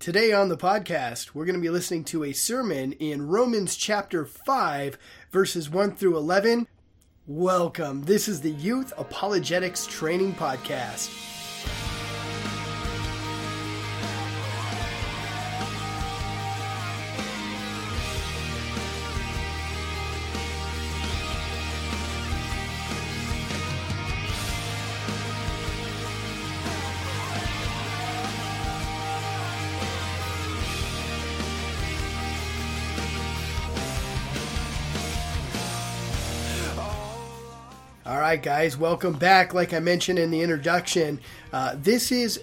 Today on the podcast, we're going to be listening to a sermon in Romans chapter 5, verses 1 through 11. Welcome. This is the Youth Apologetics Training Podcast. Right, guys, welcome back. Like I mentioned in the introduction, uh, this is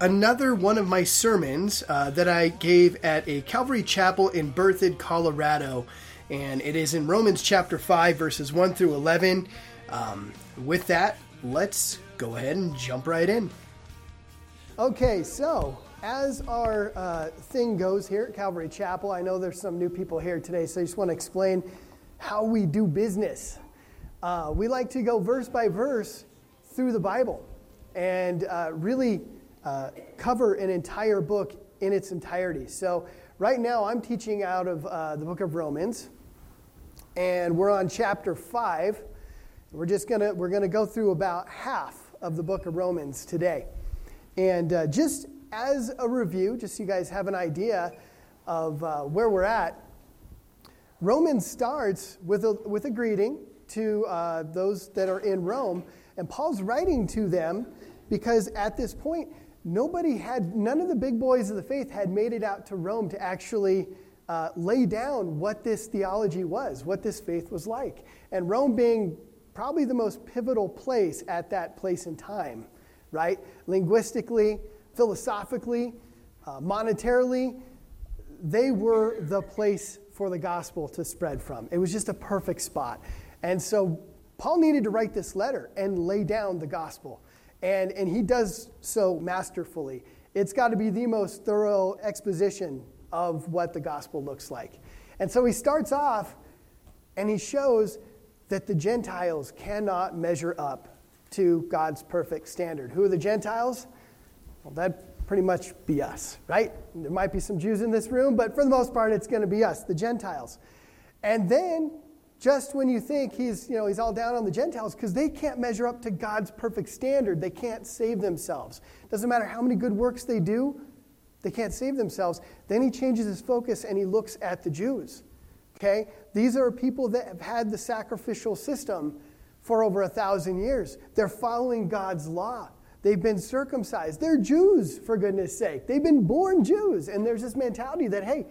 another one of my sermons uh, that I gave at a Calvary Chapel in Berthoud, Colorado. And it is in Romans chapter 5, verses 1 through 11. Um, with that, let's go ahead and jump right in. Okay, so as our uh, thing goes here at Calvary Chapel, I know there's some new people here today, so I just want to explain how we do business. Uh, we like to go verse by verse through the Bible and uh, really uh, cover an entire book in its entirety. So, right now, I'm teaching out of uh, the book of Romans, and we're on chapter 5. We're just going to we're to go through about half of the book of Romans today. And uh, just as a review, just so you guys have an idea of uh, where we're at, Romans starts with a, with a greeting to uh, those that are in Rome. And Paul's writing to them because at this point, nobody had, none of the big boys of the faith had made it out to Rome to actually uh, lay down what this theology was, what this faith was like. And Rome being probably the most pivotal place at that place in time, right? Linguistically, philosophically, uh, monetarily, they were the place for the gospel to spread from. It was just a perfect spot. And so Paul needed to write this letter and lay down the gospel. And, and he does so masterfully. It's got to be the most thorough exposition of what the gospel looks like. And so he starts off and he shows that the Gentiles cannot measure up to God's perfect standard. Who are the Gentiles? Well, that pretty much be us, right? There might be some Jews in this room, but for the most part, it's going to be us, the Gentiles. And then just when you think he's, you know, he's all down on the Gentiles because they can't measure up to God's perfect standard. They can't save themselves. Doesn't matter how many good works they do, they can't save themselves. Then he changes his focus and he looks at the Jews. Okay? These are people that have had the sacrificial system for over a thousand years. They're following God's law. They've been circumcised. They're Jews, for goodness sake. They've been born Jews. And there's this mentality that, hey,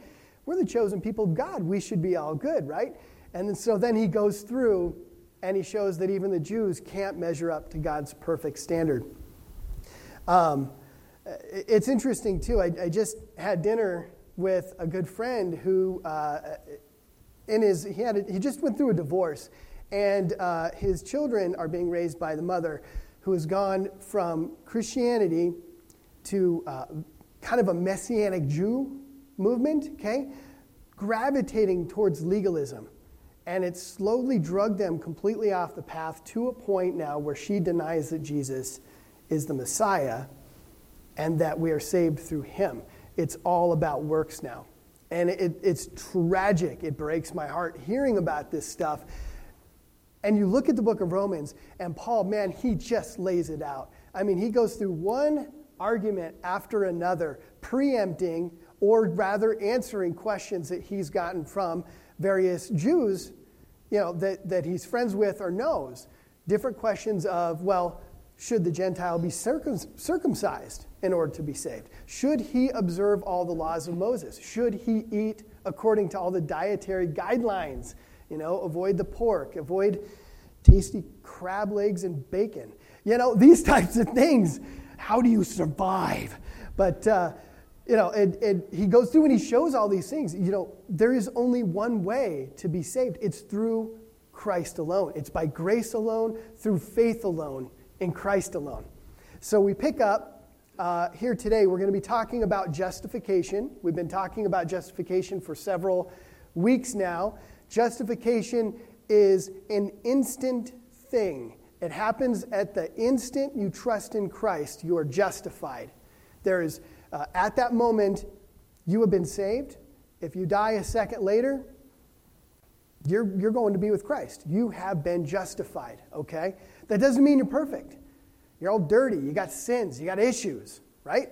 we're the chosen people of God. We should be all good, right? And so then he goes through and he shows that even the Jews can't measure up to God's perfect standard. Um, it's interesting, too. I, I, just had dinner with a good friend who, uh, in his, he, had a, he just went through a divorce, and uh, his children are being raised by the mother who has gone from Christianity to uh, kind of a Messianic Jew movement, okay? Gravitating towards legalism. And it slowly drugged them completely off the path to a point now where she denies that Jesus is the Messiah and that we are saved through him. It's all about works now. And it, it's tragic. It breaks my heart hearing about this stuff. And you look at the book of Romans, and Paul, man, he just lays it out. I mean, he goes through one argument after another, preempting or rather answering questions that he's gotten from various Jews, you know, that, that he's friends with or knows. Different questions of, well, should the Gentile be circum- circumcised in order to be saved? Should he observe all the laws of Moses? Should he eat according to all the dietary guidelines? You know, avoid the pork, avoid tasty crab legs and bacon. You know, these types of things. How do you survive? But, uh, you know, and, and he goes through and he shows all these things. You know, there is only one way to be saved it's through Christ alone. It's by grace alone, through faith alone, in Christ alone. So we pick up uh, here today. We're going to be talking about justification. We've been talking about justification for several weeks now. Justification is an instant thing. It happens at the instant you trust in Christ, you are justified. There is uh, at that moment, you have been saved. If you die a second later, you're, you're going to be with Christ. You have been justified, okay? That doesn't mean you're perfect. You're all dirty. You got sins. You got issues, right?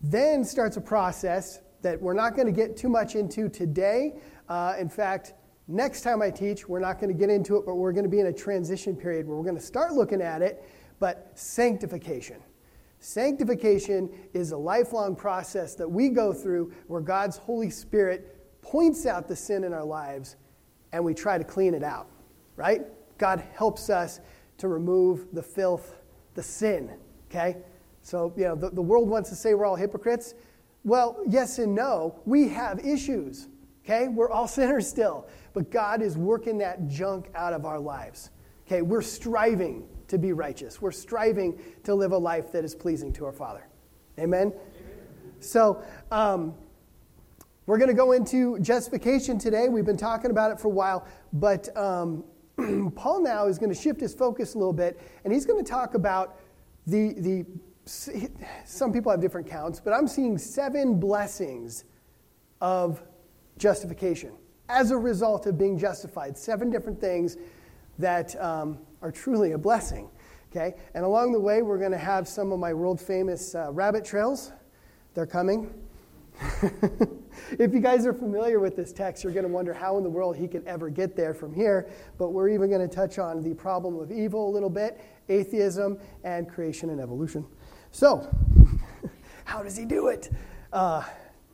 Then starts a process that we're not going to get too much into today. Uh, in fact, next time I teach, we're not going to get into it, but we're going to be in a transition period where we're going to start looking at it, but sanctification. Sanctification is a lifelong process that we go through where God's Holy Spirit points out the sin in our lives and we try to clean it out, right? God helps us to remove the filth, the sin, okay? So, you know, the, the world wants to say we're all hypocrites. Well, yes and no. We have issues, okay? We're all sinners still. But God is working that junk out of our lives, okay? We're striving to be righteous, we're striving to live a life that is pleasing to our Father. Amen? Amen. So, um, we're going to go into justification today. We've been talking about it for a while, but um, Paul now is going to shift his focus a little bit, and he's going to talk about the, the some people have different counts, but I'm seeing seven blessings of justification as a result of being justified. Seven different things that um, are truly a blessing. Okay? And along the way, we're going to have some of my world famous uh, rabbit trails. They're coming. if you guys are familiar with this text, you're going to wonder how in the world he could ever get there from here. But we're even going to touch on the problem of evil a little bit, atheism, and creation and evolution. So, how does he do it? Uh,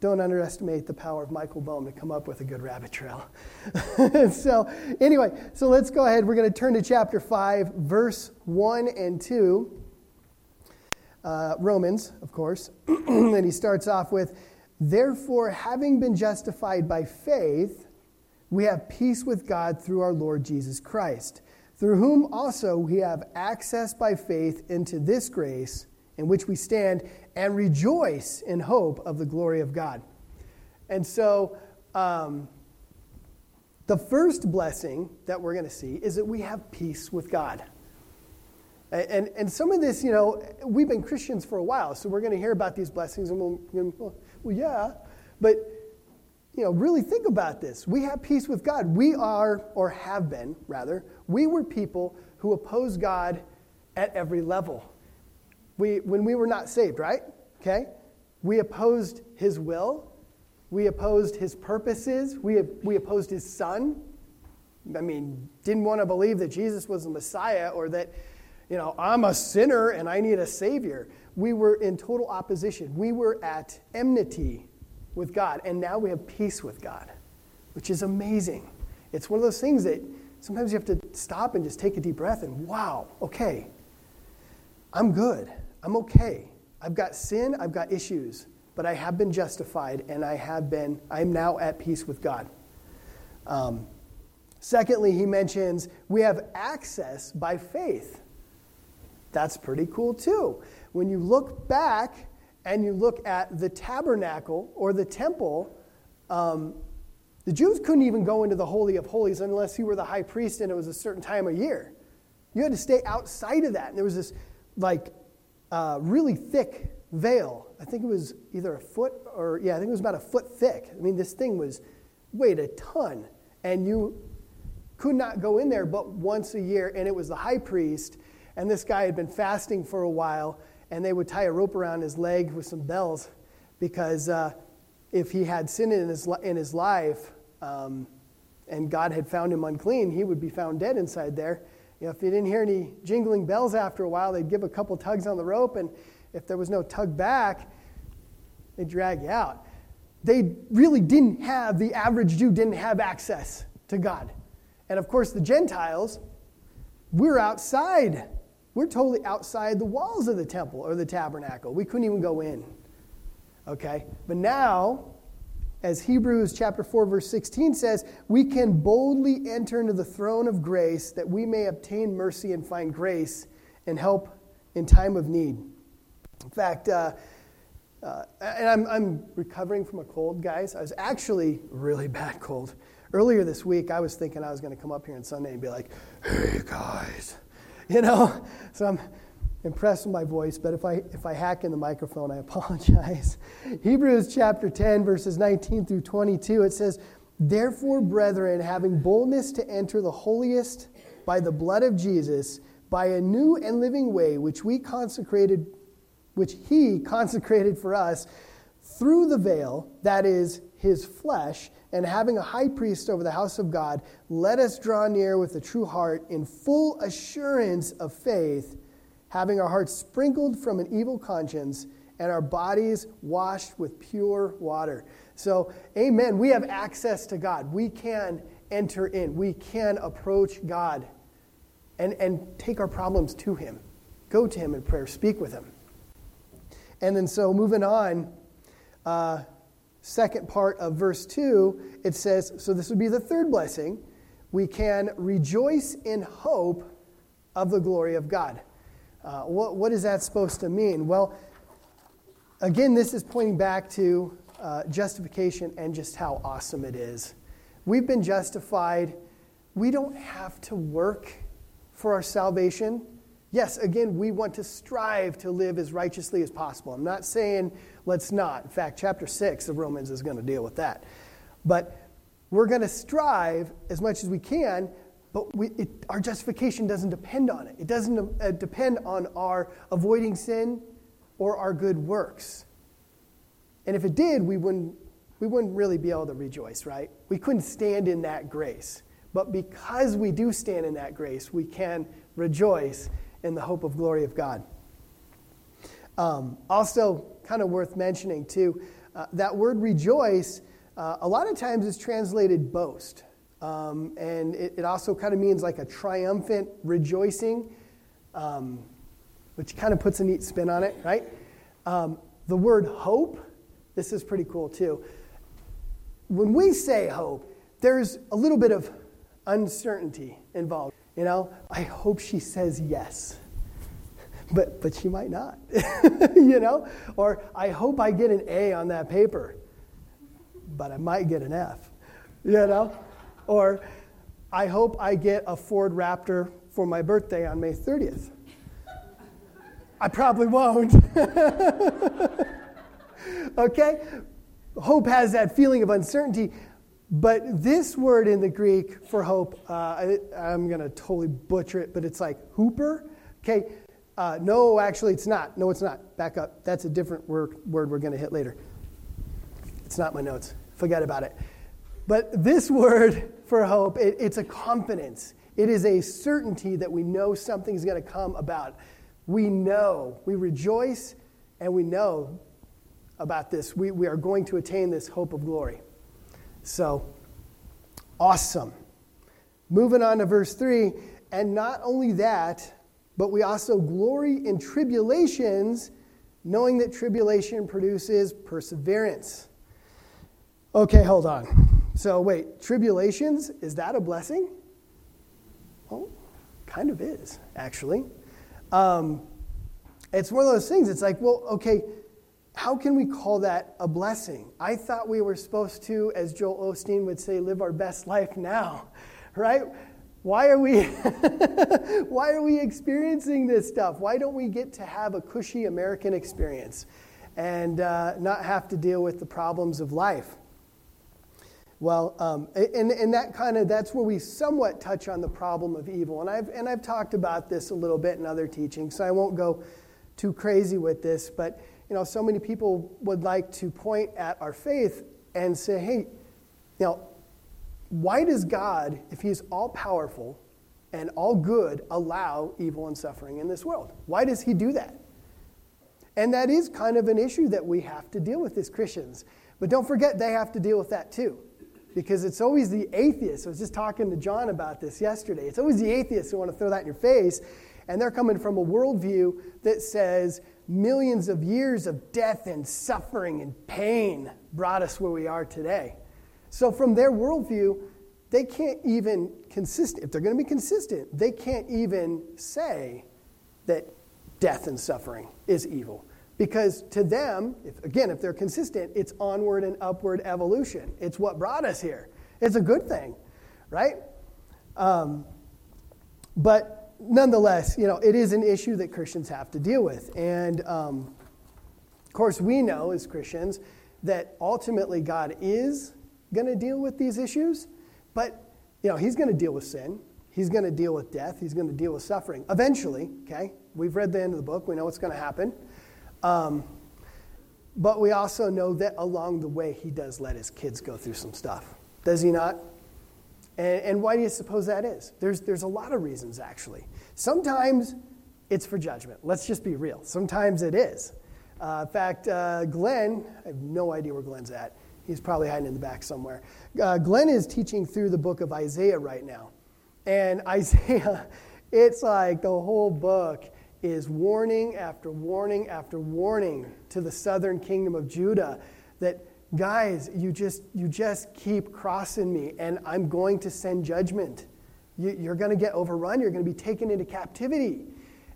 don't underestimate the power of Michael Bohm to come up with a good rabbit trail. so, anyway, so let's go ahead. We're going to turn to chapter 5, verse 1 and 2. Uh, Romans, of course. and he starts off with Therefore, having been justified by faith, we have peace with God through our Lord Jesus Christ, through whom also we have access by faith into this grace in which we stand and rejoice in hope of the glory of God. And so, um, the first blessing that we're going to see is that we have peace with God. And, and some of this, you know, we've been Christians for a while, so we're going to hear about these blessings, and we'll, well, yeah, but, you know, really think about this. We have peace with God. We are, or have been, rather, we were people who opposed God at every level we, when we were not saved, right? Okay? We opposed his will. We opposed his purposes. We, we opposed his son. I mean, didn't want to believe that Jesus was the Messiah or that, you know, I'm a sinner and I need a Savior. We were in total opposition. We were at enmity with God, and now we have peace with God, which is amazing. It's one of those things that sometimes you have to stop and just take a deep breath and, wow, okay, I'm good. I'm okay. I've got sin, I've got issues, but I have been justified and I have been, I'm now at peace with God. Um, secondly, he mentions we have access by faith. That's pretty cool too. When you look back and you look at the tabernacle or the temple, um, the Jews couldn't even go into the Holy of Holies unless you were the high priest and it was a certain time of year. You had to stay outside of that. And there was this like uh, really thick veil. I think it was either a foot or, yeah, I think it was about a foot thick. I mean, this thing was weighed a ton. And you could not go in there but once a year. And it was the high priest. And this guy had been fasting for a while. And they would tie a rope around his leg with some bells because uh, if he had sin in his, in his life um, and God had found him unclean, he would be found dead inside there. You know, if you didn't hear any jingling bells after a while, they'd give a couple tugs on the rope, and if there was no tug back, they'd drag you out. They really didn't have, the average Jew didn't have access to God. And of course, the Gentiles, we're outside. We're totally outside the walls of the temple or the tabernacle. We couldn't even go in. Okay? But now, as Hebrews chapter 4 verse 16 says, we can boldly enter into the throne of grace that we may obtain mercy and find grace and help in time of need. In fact, uh, uh, and I'm, I'm recovering from a cold, guys. I was actually really bad cold. Earlier this week, I was thinking I was going to come up here on Sunday and be like, hey, guys. You know? So I'm impressed with my voice, but if I, if I hack in the microphone, I apologize. Hebrews chapter 10, verses 19 through 22, it says, Therefore, brethren, having boldness to enter the holiest by the blood of Jesus, by a new and living way, which we consecrated, which he consecrated for us through the veil, that is, his flesh, and having a high priest over the house of God, let us draw near with a true heart in full assurance of faith, having our hearts sprinkled from an evil conscience and our bodies washed with pure water. So, amen. We have access to God. We can enter in, we can approach God and, and take our problems to Him. Go to Him in prayer, speak with Him. And then, so moving on, uh, second part of verse 2, it says, so this would be the third blessing. We can rejoice in hope of the glory of God. Uh, what, what is that supposed to mean? Well, again, this is pointing back to uh, justification and just how awesome it is. We've been justified. We don't have to work for our salvation. Yes, again, we want to strive to live as righteously as possible. I'm not saying let's not. In fact, chapter 6 of Romans is going to deal with that. But we're going to strive as much as we can, but we, it, our justification doesn't depend on it. It doesn't uh, depend on our avoiding sin or our good works. And if it did, we wouldn't, we wouldn't really be able to rejoice, right? We couldn't stand in that grace. But because we do stand in that grace, we can rejoice in the hope of glory of God. Um, also, kind of worth mentioning too, uh, that word rejoice, uh, a lot of times is translated boast. Um, and it, it, also kind of means like a triumphant rejoicing, um, which kind of puts a neat spin on it, right? Um, the word hope this is pretty cool too. When we say hope, there's a little bit of uncertainty involved. You know, I hope she says yes. But, but she might not, you know? Or I hope I get an A on that paper, but I might get an F, you know? Or I hope I get a Ford Raptor for my birthday on May 30th. I probably won't. okay? Hope has that feeling of uncertainty. But this word in the Greek for hope, uh, I, am going to totally butcher it, but it's like hooper. Okay? Uh, no, actually, it's not. No, it's not. Back up. That's a different word, word we're going to hit later. It's not my notes. Forget about it. But this word for hope, it, it's a confidence. It is a certainty that we know something's going to come about. We know, we rejoice, and we know about this. We, we are going to attain this hope of glory. So, awesome. Moving on to verse 3. And not only that, but we also glory in tribulations, knowing that tribulation produces perseverance. Okay, hold on. So, wait, tribulations, is that a blessing? Well, kind of is, actually. Um, it's one of those things. It's like, well, okay, how can we call that a blessing? I thought we were supposed to, as Joel Osteen would say, live our best life now, right? Why are we why are we experiencing this stuff? Why don't we get to have a cushy American experience and uh, not have to deal with the problems of life? Well, um, and, and that kind of that's where we somewhat touch on the problem of evil, and I've and I've talked about this a little bit in other teachings, so I won't go too crazy with this, but you know, so many people would like to point at our faith and say, hey, you know, why does God, if He's all powerful and all good, allow evil and suffering in this world? Why does He do that? And that is kind of an issue that we have to deal with as Christians. But don't forget, they have to deal with that too. Because it's always the atheists. I was just talking to John about this yesterday. It's always the atheists who want to throw that in your face. And they're coming from a worldview that says millions of years of death and suffering and pain brought us where we are today. So, from their worldview, they can't even consistent. If they're going to be consistent, they can't even say that death and suffering is evil. Because to them, if, again, if they're consistent, it's onward and upward evolution. It's what brought us here. It's a good thing, right? Um, but nonetheless, you know, it is an issue that Christians have to deal with. And um, of course, we know as Christians that ultimately God is going to deal with these issues, but, you know, He's going to deal with sin. He's going to deal with death. He's going to deal with suffering. Eventually, okay? We've read the end of the book. We know what's going to happen. Um, but we also know that along the way, He does let His kids go through some stuff. Does He not? And, and why do you suppose that is? There's, there's a lot of reasons, actually. Sometimes it's for judgment. Let's just be real. Sometimes it is. Uh, in fact, uh, Glenn, I have no idea where Glenn's at. He's probably hiding in the back somewhere. Uh, Glenn is teaching through the book of Isaiah right now. And Isaiah, it's like the whole book is warning after warning after warning to the southern kingdom of Judah that guys, you just you just keep crossing me and I'm going to send judgment. You, are going to get overrun, you're going to be taken into captivity.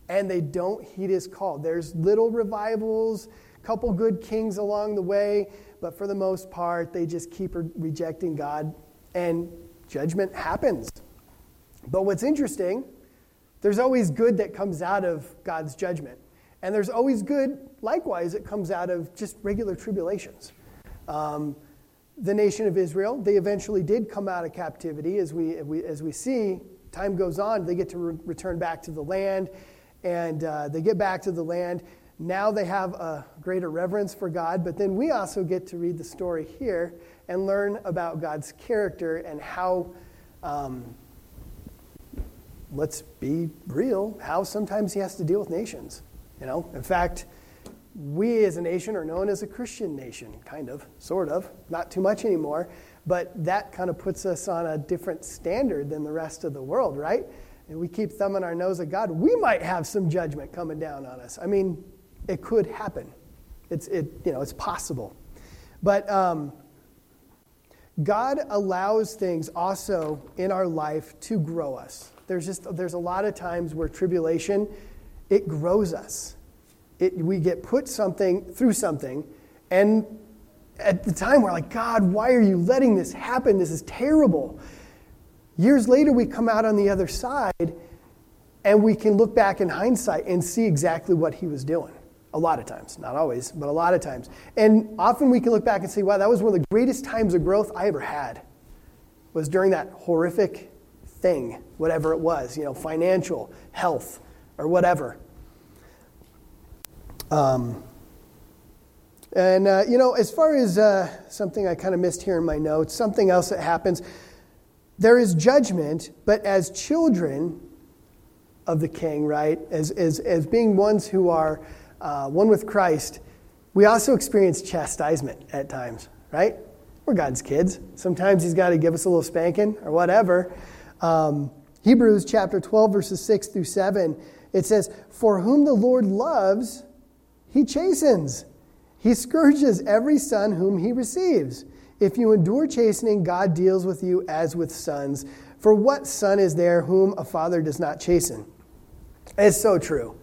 And they don't heed his call. There's little revivals, a couple good kings along the way, but for the most part, they just keep rejecting God and judgment happens. But what's interesting, there's always good that comes out of God's judgment. And there's always good, likewise, that comes out of just regular tribulations. Um, the nation of Israel, they eventually did come out of captivity. As we, as we see, time goes on, they get to re- return back to the land, and uh, they get back to the land. Now they have a greater reverence for God, but then we also get to read the story here and learn about God's character and how um, let's be real, how sometimes he has to deal with nations. You know, in fact, we as a nation are known as a Christian nation, kind of, sort of, not too much anymore, but that kind of puts us on a different standard than the rest of the world, right? And we keep thumbing our nose at God. We might have some judgment coming down on us. I mean, it could happen. It's, it, you know, it's possible. But um, God allows things also in our life to grow us. There's just there's a lot of times where tribulation it grows us. It, we get put something through something, and at the time we're like, God, why are you letting this happen? This is terrible. Years later, we come out on the other side, and we can look back in hindsight and see exactly what He was doing. A lot of times, not always, but a lot of times. And often we can look back and say, wow, that was one of the greatest times of growth I ever had. Was during that horrific thing, whatever it was, you know, financial, health, or whatever. Um, and, uh, you know, as far as uh, something I kind of missed here in my notes, something else that happens, there is judgment, but as children of the king, right, as, as, as being ones who are uh, one with Christ, we also experience chastisement at times, right? We're God's kids. Sometimes He's got to give us a little spanking or whatever. Um, Hebrews chapter 12, verses 6 through 7, it says, For whom the Lord loves, he chastens. He scourges every son whom he receives. If you endure chastening, God deals with you as with sons. For what son is there whom a father does not chasten? It's so true.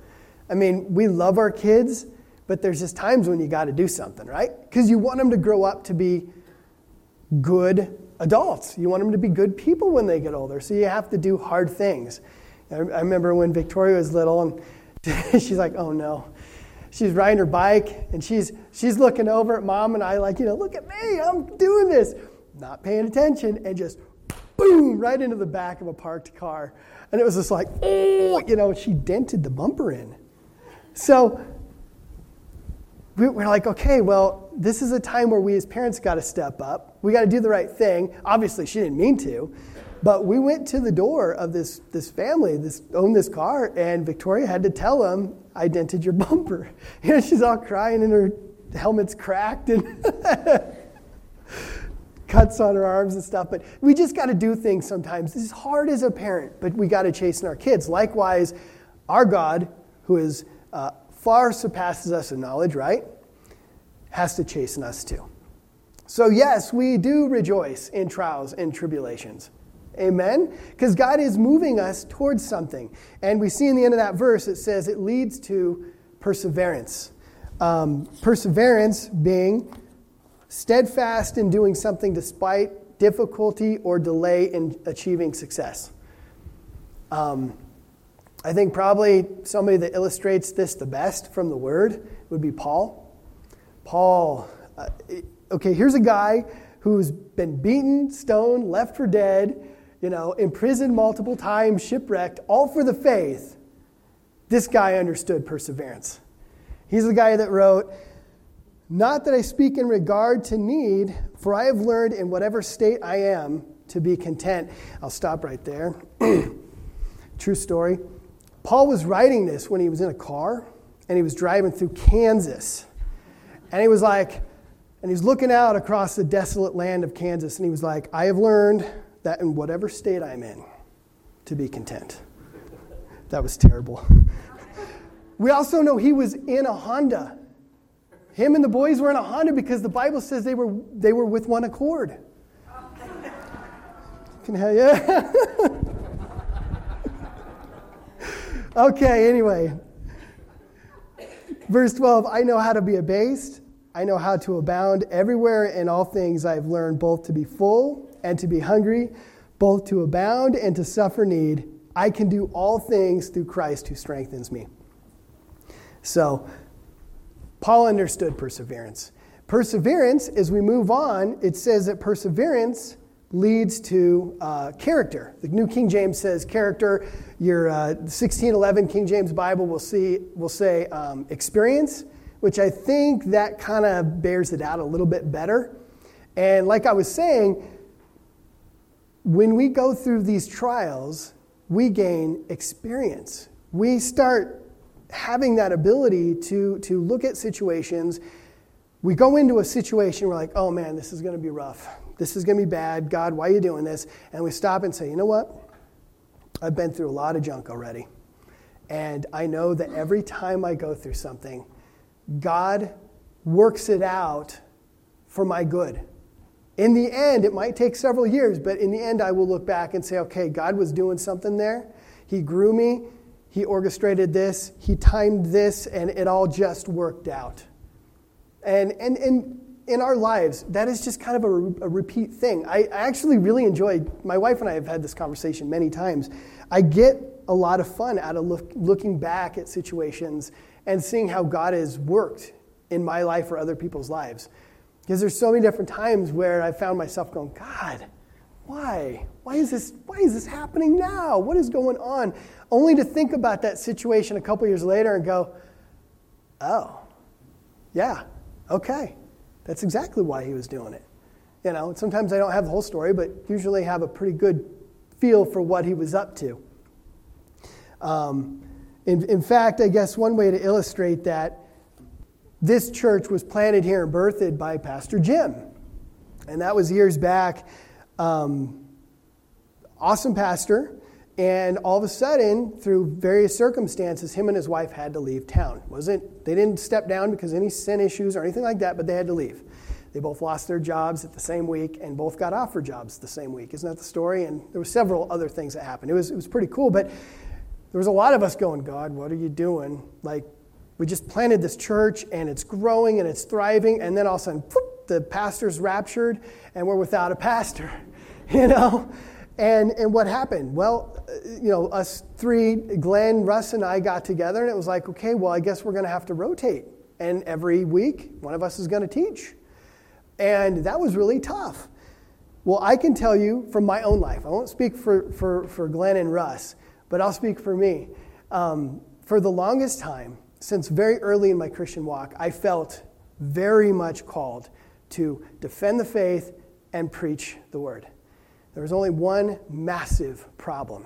I mean, we love our kids, but there's just times when you got to do something, right? Because you want them to grow up to be good adults. You want them to be good people when they get older, so you have to do hard things. I, remember when Victoria was little, and she's like, "Oh no." She's riding her bike, and she's she's looking over at mom and I, like, you know, look at me, I'm doing this, not paying attention, and just boom right into the back of a parked car, and it was just like, oh, you know, she dented the bumper in. So we're like, okay, well, this is a time where we as parents got to step up. We got to do the right thing. Obviously, she didn't mean to, but we went to the door of this, this family, this owned this car, and Victoria had to tell them, I dented your bumper. You know, she's all crying and her helmet's cracked and cuts on her arms and stuff. But we just got to do things sometimes. Is hard as a parent, but we got to chasten our kids. Likewise, our God, who is uh, far surpasses us in knowledge, right? Has to chasten us too. So, yes, we do rejoice in trials and tribulations. Amen? Because God is moving us towards something. And we see in the end of that verse, it says it leads to perseverance. Um, perseverance being steadfast in doing something despite difficulty or delay in achieving success. Um, I think probably somebody that illustrates this the best from the word would be Paul. Paul, uh, okay, here's a guy who's been beaten, stoned, left for dead, you know, imprisoned multiple times, shipwrecked, all for the faith. This guy understood perseverance. He's the guy that wrote, Not that I speak in regard to need, for I have learned in whatever state I am to be content. I'll stop right there. True story. Paul was writing this when he was in a car and he was driving through Kansas. And he was like, and he's looking out across the desolate land of Kansas and he was like, I have learned that in whatever state I'm in, to be content. That was terrible. We also know he was in a Honda. Him and the boys were in a Honda because the Bible says they were, they were with one accord. Can have, yeah. okay, anyway. Verse 12 I know how to be abased, I know how to abound. Everywhere in all things I have learned both to be full and to be hungry, both to abound and to suffer need. I can do all things through Christ who strengthens me. So, Paul understood perseverance. Perseverance, as we move on, it says that perseverance leads to uh, character. The New King James says character. Your uh, 1611 King James Bible will, see, will say um, experience, which I think that kind of bears it out a little bit better. And like I was saying, when we go through these trials, we gain experience. We start having that ability to, to look at situations. We go into a situation, we're like, oh man, this is going to be rough. This is going to be bad. God, why are you doing this? And we stop and say, you know what? I've been through a lot of junk already. And I know that every time I go through something, God works it out for my good. In the end, it might take several years, but in the end, I will look back and say, okay, God was doing something there. He grew me, he orchestrated this, he timed this, and it all just worked out. And, and, and in our lives, that is just kind of a, a repeat thing. I, I actually really enjoy, my wife and I have had this conversation many times. I get a lot of fun out of look, looking back at situations and seeing how God has worked in my life or other people's lives. Because there's so many different times where I found myself going, God, why? Why is this, why is this happening now? What is going on? only to think about that situation a couple years later and go, oh, yeah, okay. That's exactly why he was doing it. You know, sometimes I don't have the whole story, but usually have a pretty good feel for what he was up to. Um, in, in fact, I guess one way to illustrate that, this church was planted here and birthed by Pastor Jim. And that was years back. Um, awesome pastor. And all of a sudden, through various circumstances, him and his wife had to leave town. Wasn't they didn't step down because any sin issues or anything like that, but they had to leave. They both lost their jobs at the same week and both got offered jobs the same week. Isn't that the story? And there were several other things that happened. It was it was pretty cool, but there was a lot of us going, God, what are you doing? Like we just planted this church and it's growing and it's thriving, and then all of a sudden, whoop, the pastor's raptured and we're without a pastor. You know? And, and what happened? Well, uh, you know, us three, Glenn, Russ, and I got together, and it was like, okay, well, I guess we're going to have to rotate. And every week, one of us is going to teach. And that was really tough. Well, I can tell you from my own life, I won't speak for, for, for Glenn and Russ, but I'll speak for me. Um, for the longest time, since very early in my Christian walk, I felt very much called to defend the faith and preach the word. There was only one massive problem.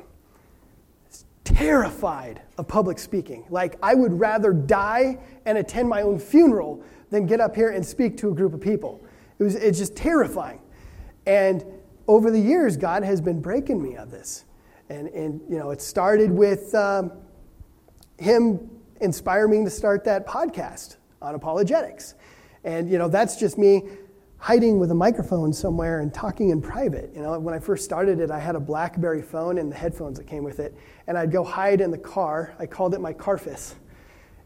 Terrified of public speaking. Like, I would rather die and attend my own funeral than get up here and speak to a group of people. It was it's just terrifying. And over the years, God has been breaking me of this. And, and you know, it started with um, Him inspiring me to start that podcast on apologetics. And, you know, that's just me hiding with a microphone somewhere and talking in private. You know, when I first started it, I had a BlackBerry phone and the headphones that came with it, and I'd go hide in the car. I called it my Carfus,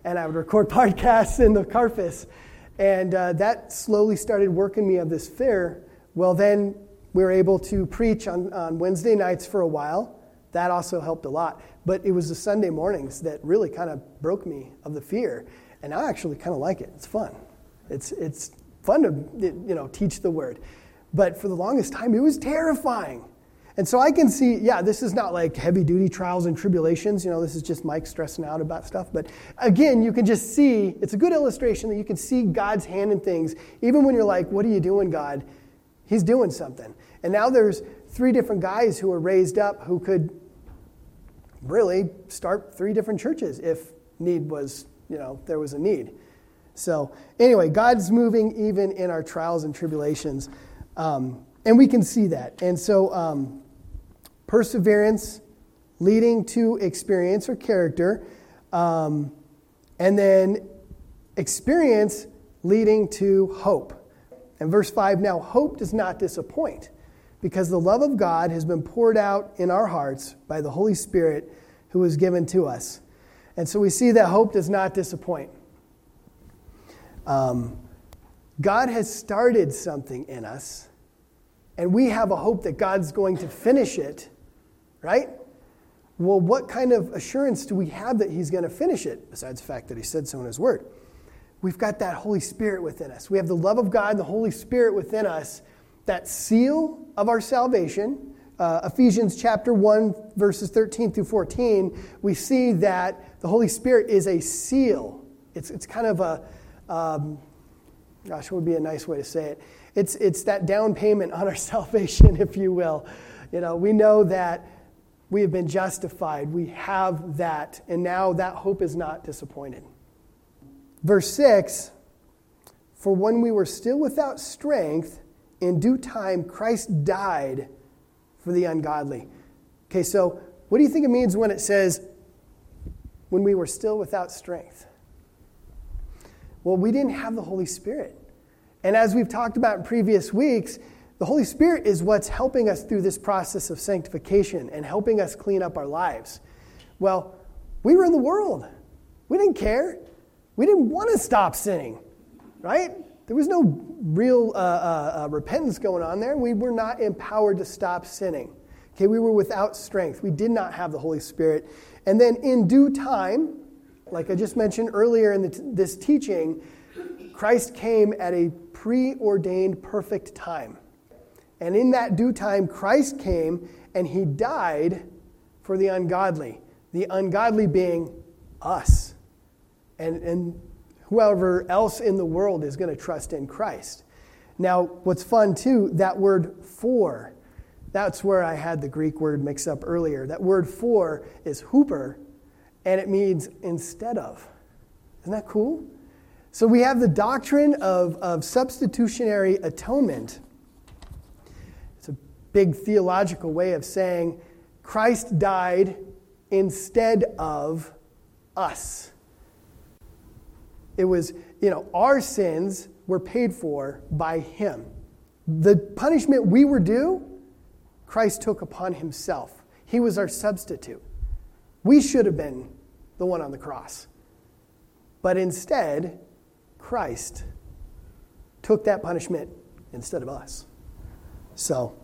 and I would record podcasts in the Carfus, and uh, that slowly started working me of this fear. Well, then we were able to preach on, on Wednesday nights for a while. That also helped a lot. But it was the Sunday mornings that really kind of broke me of the fear. And I actually kind of like it. It's fun. It's, it's fun to you know, teach the word. But for the longest time, it was terrifying. And so I can see, yeah, this is not like heavy duty trials and tribulations. You know, this is just Mike stressing out about stuff. But again, you can just see, it's a good illustration that you can see God's hand in things. Even when you're like, what are you doing, God? He's doing something. And now there's three different guys who are raised up who could really start three different churches if need was, you know, there was a need. So, anyway, God's moving even in our trials and tribulations. Um, and we can see that. And so, um, perseverance leading to experience or character, um, and then experience leading to hope. And verse 5 now, hope does not disappoint because the love of God has been poured out in our hearts by the Holy Spirit who was given to us. And so we see that hope does not disappoint. Um, God has started something in us, and we have a hope that God's going to finish it, right? Well, what kind of assurance do we have that He's going to finish it, besides the fact that He said so in His Word? We've got that Holy Spirit within us. We have the love of God, the Holy Spirit within us that seal of our salvation. Uh, Ephesians chapter 1, verses 13 through 14, we see that the Holy Spirit is a seal. It's, it's kind of a, um, gosh, what would be a nice way to say it? It's, it's that down payment on our salvation, if you will. You know, we know that we have been justified. We have that. And now that hope is not disappointed. Verse 6 For when we were still without strength, in due time, Christ died for the ungodly. Okay, so what do you think it means when it says, when we were still without strength? Well, we didn't have the Holy Spirit. And as we've talked about in previous weeks, the Holy Spirit is what's helping us through this process of sanctification and helping us clean up our lives. Well, we were in the world. We didn't care. We didn't want to stop sinning, right? There was no real uh, uh, uh, repentance going on there. We were not empowered to stop sinning. Okay, we were without strength. We did not have the Holy Spirit. And then in due time, like I just mentioned earlier in t- this teaching, Christ came at a preordained perfect time. And in that due time, Christ came and he died for the ungodly, the ungodly being us. And, and whoever else in the world is going to trust in Christ. Now, what's fun too, that word for, that's where I had the Greek word mix up earlier. That word for is hooper, and it means instead of. Isn't that cool? So we have the doctrine of, of substitutionary atonement. It's a big theological way of saying Christ died instead of us. It was, you know, our sins were paid for by him. The punishment we were due, Christ took upon himself. He was our substitute. We should have been the one on the cross. But instead, Christ took that punishment instead of us. So,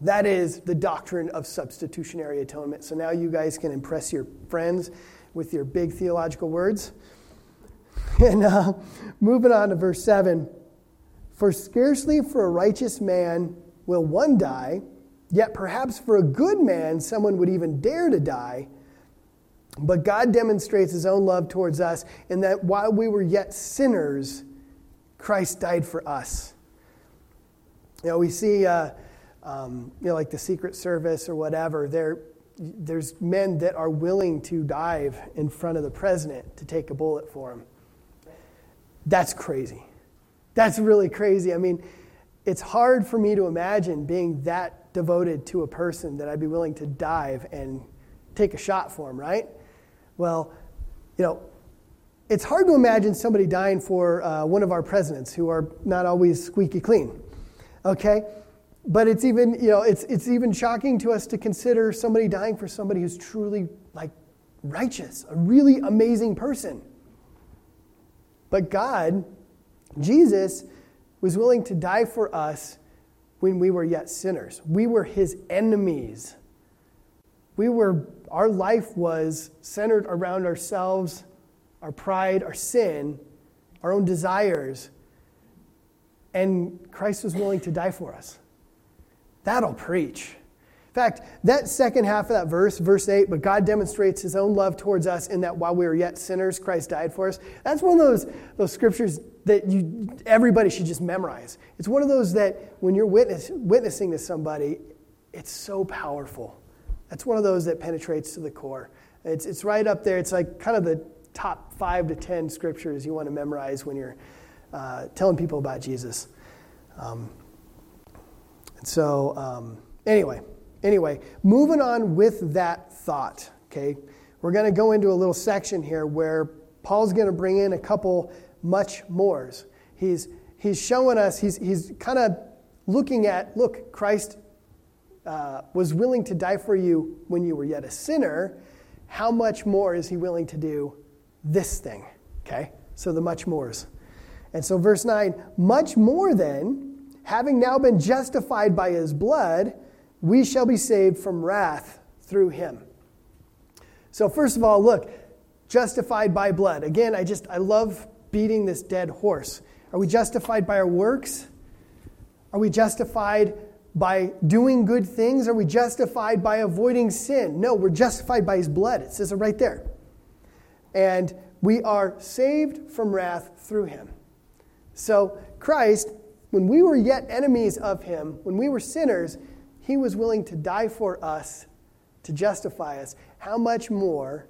that is the doctrine of substitutionary atonement. So now you guys can impress your friends with your big theological words. And uh, moving on to verse 7 For scarcely for a righteous man will one die, yet perhaps for a good man someone would even dare to die. But God demonstrates his own love towards us in that while we were yet sinners, Christ died for us. You know, we see, uh, um, you know, like the Secret Service or whatever, there, there's men that are willing to dive in front of the president to take a bullet for him. That's crazy. That's really crazy. I mean, it's hard for me to imagine being that devoted to a person that I'd be willing to dive and take a shot for him, right? Well, you know, it's hard to imagine somebody dying for uh, one of our presidents who are not always squeaky clean, okay? But it's even, you know, it's, it's even shocking to us to consider somebody dying for somebody who's truly like righteous, a really amazing person. But God, Jesus, was willing to die for us when we were yet sinners. We were his enemies. We were, our life was centered around ourselves, our pride, our sin, our own desires, and Christ was willing to die for us. That'll preach. Fact, that second half of that verse, verse 8, but God demonstrates his own love towards us in that while we were yet sinners, Christ died for us. That's one of those, those scriptures that you, everybody should just memorize. It's one of those that when you're witness, witnessing to somebody, it's so powerful. That's one of those that penetrates to the core. It's, it's right up there. It's like kind of the top five to ten scriptures you want to memorize when you're uh, telling people about Jesus. Um, and so, um, anyway, anyway, moving on with that thought, okay? We're going to go into a little section here where Paul's going to bring in a couple much mores. He's, he's showing us, he's, he's kind of looking at, look, Christ uh, was willing to die for you when you were yet a sinner. How much more is he willing to do this thing? Okay? So the much mores. And so, verse 9, much more then, having now been justified by his blood, we shall be saved from wrath through him. So, first of all, look, justified by blood. Again, I just, I love beating this dead horse. Are we justified by our works? Are we justified by doing good things? Are we justified by avoiding sin? No, we're justified by his blood. It says it right there. And we are saved from wrath through him. So, Christ, when we were yet enemies of him, when we were sinners, he was willing to die for us to justify us. How much more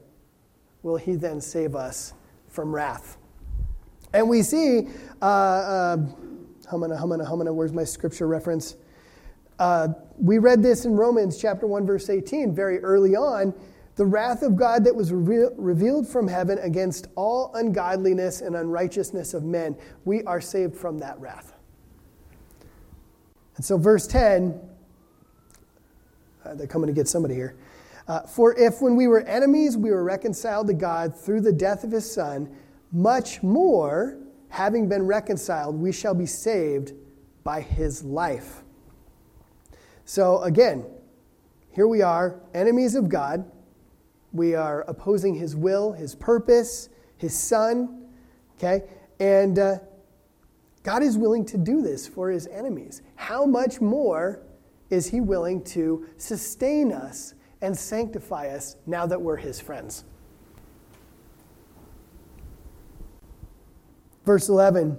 will he then save us from wrath? And we see, uh, uh, humana, humana, humana, where's my scripture reference? Uh, we read this in Romans chapter 1, verse 18, very early on. The wrath of God that was re- revealed from heaven against all ungodliness and unrighteousness of men. We are saved from that wrath. And so, verse 10, uh, they're coming to get somebody here. Uh, For if when we were enemies, we were reconciled to God through the death of his Son, much more, having been reconciled, we shall be saved by his life. So again, here we are, enemies of God. We are opposing his will, his purpose, his son. Okay? And uh, God is willing to do this for his enemies. How much more is he willing to sustain us and sanctify us now that we're his friends? Verse 11.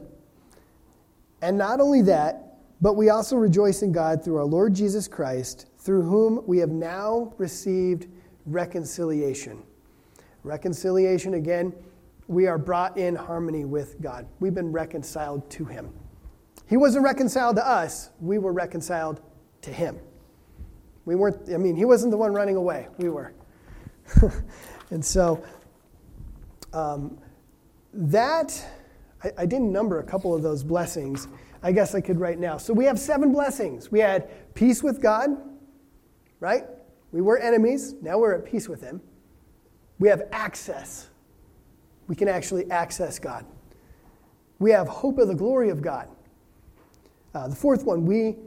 And not only that, but we also rejoice in God through our Lord Jesus Christ, through whom we have now received reconciliation. Reconciliation, again, we are brought in harmony with God. We've been reconciled to Him. He wasn't reconciled to us, we were reconciled to Him. We weren't, I mean, He wasn't the one running away, we were. and so, um, that, I, I didn't number a couple of those blessings. I guess I could right now. So we have seven blessings. We had peace with God, right? We were enemies. Now we're at peace with Him. We have access. We can actually access God. We have hope of the glory of God. Uh, the fourth one, we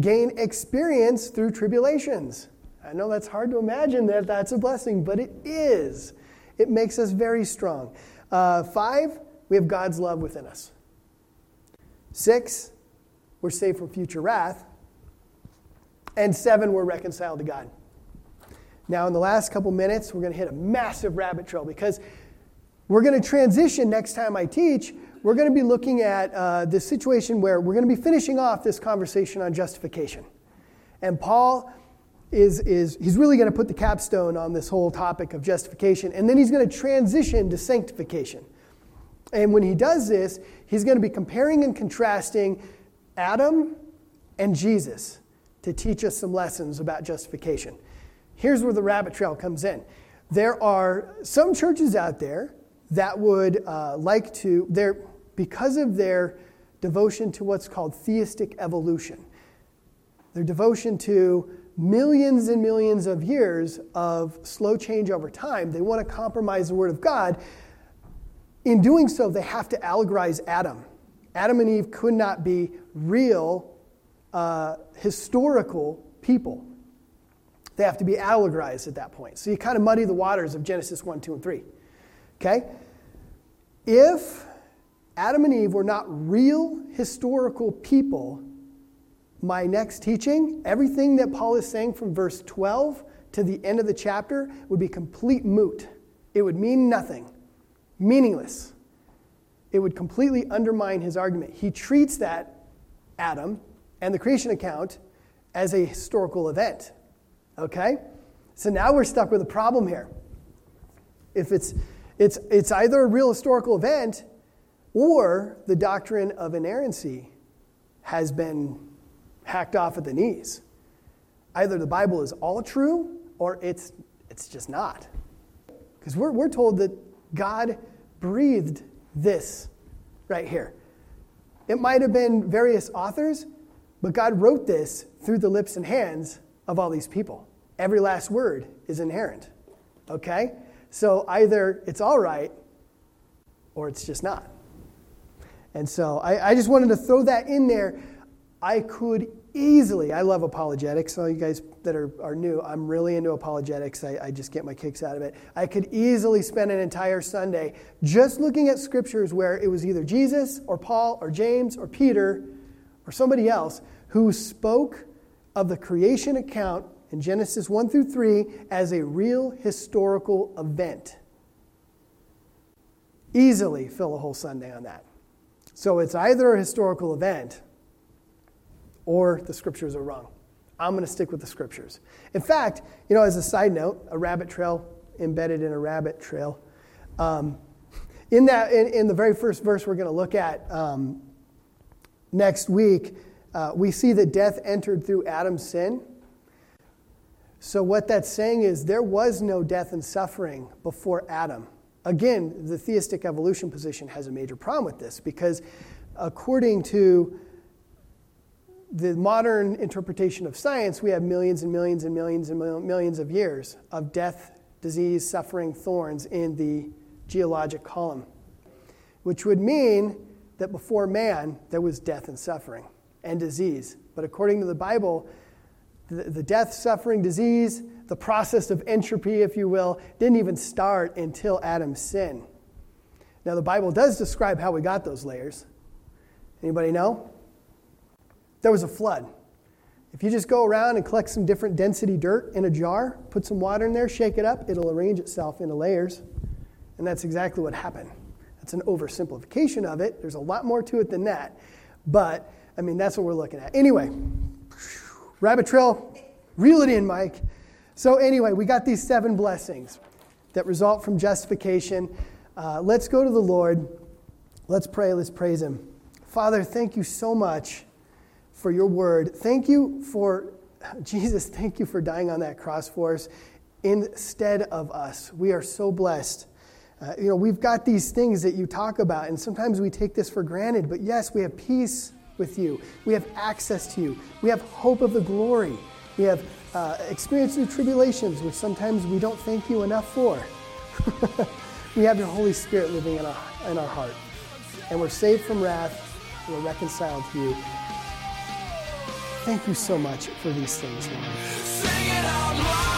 gain experience through tribulations. I know that's hard to imagine that that's a blessing, but it is. It makes us very strong. Uh, five, we have God's love within us. Six, we're saved from future wrath. And seven, we're reconciled to God. Now, in the last couple minutes, we're going to hit a massive rabbit trail because we're going to transition next time I teach. We're going to be looking at uh, this situation where we're going to be finishing off this conversation on justification. And Paul is, is he's really going to put the capstone on this whole topic of justification, and then he's going to transition to sanctification. And when he does this, he's going to be comparing and contrasting Adam and Jesus to teach us some lessons about justification. Here's where the rabbit trail comes in. There are some churches out there that would uh, like to, they're, because of their devotion to what's called theistic evolution, their devotion to millions and millions of years of slow change over time, they want to compromise the Word of God in doing so, they have to allegorize Adam. Adam and Eve could not be real, uh, historical people. They have to be allegorized at that point. So you kind of muddy the waters of Genesis 1, 2, and 3. Okay? If Adam and Eve were not real historical people, my next teaching, everything that Paul is saying from verse 12 to the end of the chapter would be complete moot. It would mean nothing, meaningless. It would completely undermine his argument. He treats that Adam and the creation account as a historical event. Okay? So now we're stuck with a problem here. If it's, it's, it's either a real historical event or the doctrine of inerrancy has been hacked off at the knees. Either the Bible is all true or it's, it's just not. Because we're, we're told that God breathed this right here. It might have been various authors, but God wrote this through the lips and hands of all these people. Every last word is inerrant. Okay? So either it's all right or it's just not. And so I, I just wanted to throw that in there. I could easily, I love apologetics. All you guys that are, are new, I'm really into apologetics. I, I just get my kicks out of it. I could easily spend an entire Sunday just looking at scriptures where it was either Jesus or Paul or James or Peter or somebody else who spoke of the creation account in Genesis 1 through 3 as a real historical event. Easily fill a whole Sunday on that. So it's either a historical event or the scriptures are wrong. I'm going to stick with the scriptures. In fact, you know, as a side note, a rabbit trail embedded in a rabbit trail. Um, in that, in, in, the very first verse we're going to look at um, next week, uh, we see that death entered through Adam's sin. So what that's saying is there was no death and suffering before Adam. Again, the theistic evolution position has a major problem with this because, according to the modern interpretation of science, we have millions and millions and millions and millions of years of death, disease, suffering, thorns in the geologic column, which would mean that before man, there was death and suffering and disease. But according to the Bible, the, the death, suffering, disease, the process of entropy, if you will, didn't even start until Adam's sin. Now, the Bible does describe how we got those layers. Anybody know? There was a flood. If you just go around and collect some different density dirt in a jar, put some water in there, shake it up, it'll arrange itself into layers. And that's exactly what happened. That's an oversimplification of it. There's a lot more to it than that. But, I mean, that's what we're looking at. Anyway, rabbit trail, reel it in, Mike. So, anyway, we got these seven blessings that result from justification. Uh, let's go to the Lord. Let's pray. Let's praise Him. Father, thank you so much for your word. Thank you for, Jesus, thank you for dying on that cross for us instead of us. We are so blessed. Uh, you know, we've got these things that you talk about, and sometimes we take this for granted, but yes, we have peace with you. We have access to you. We have hope of the glory. We have uh, experienced the tribulations, which sometimes we don't thank you enough for. we have your Holy Spirit living in our, in our heart. And we're saved from wrath. We're reconciled to you. Thank you so much for these things, Lord.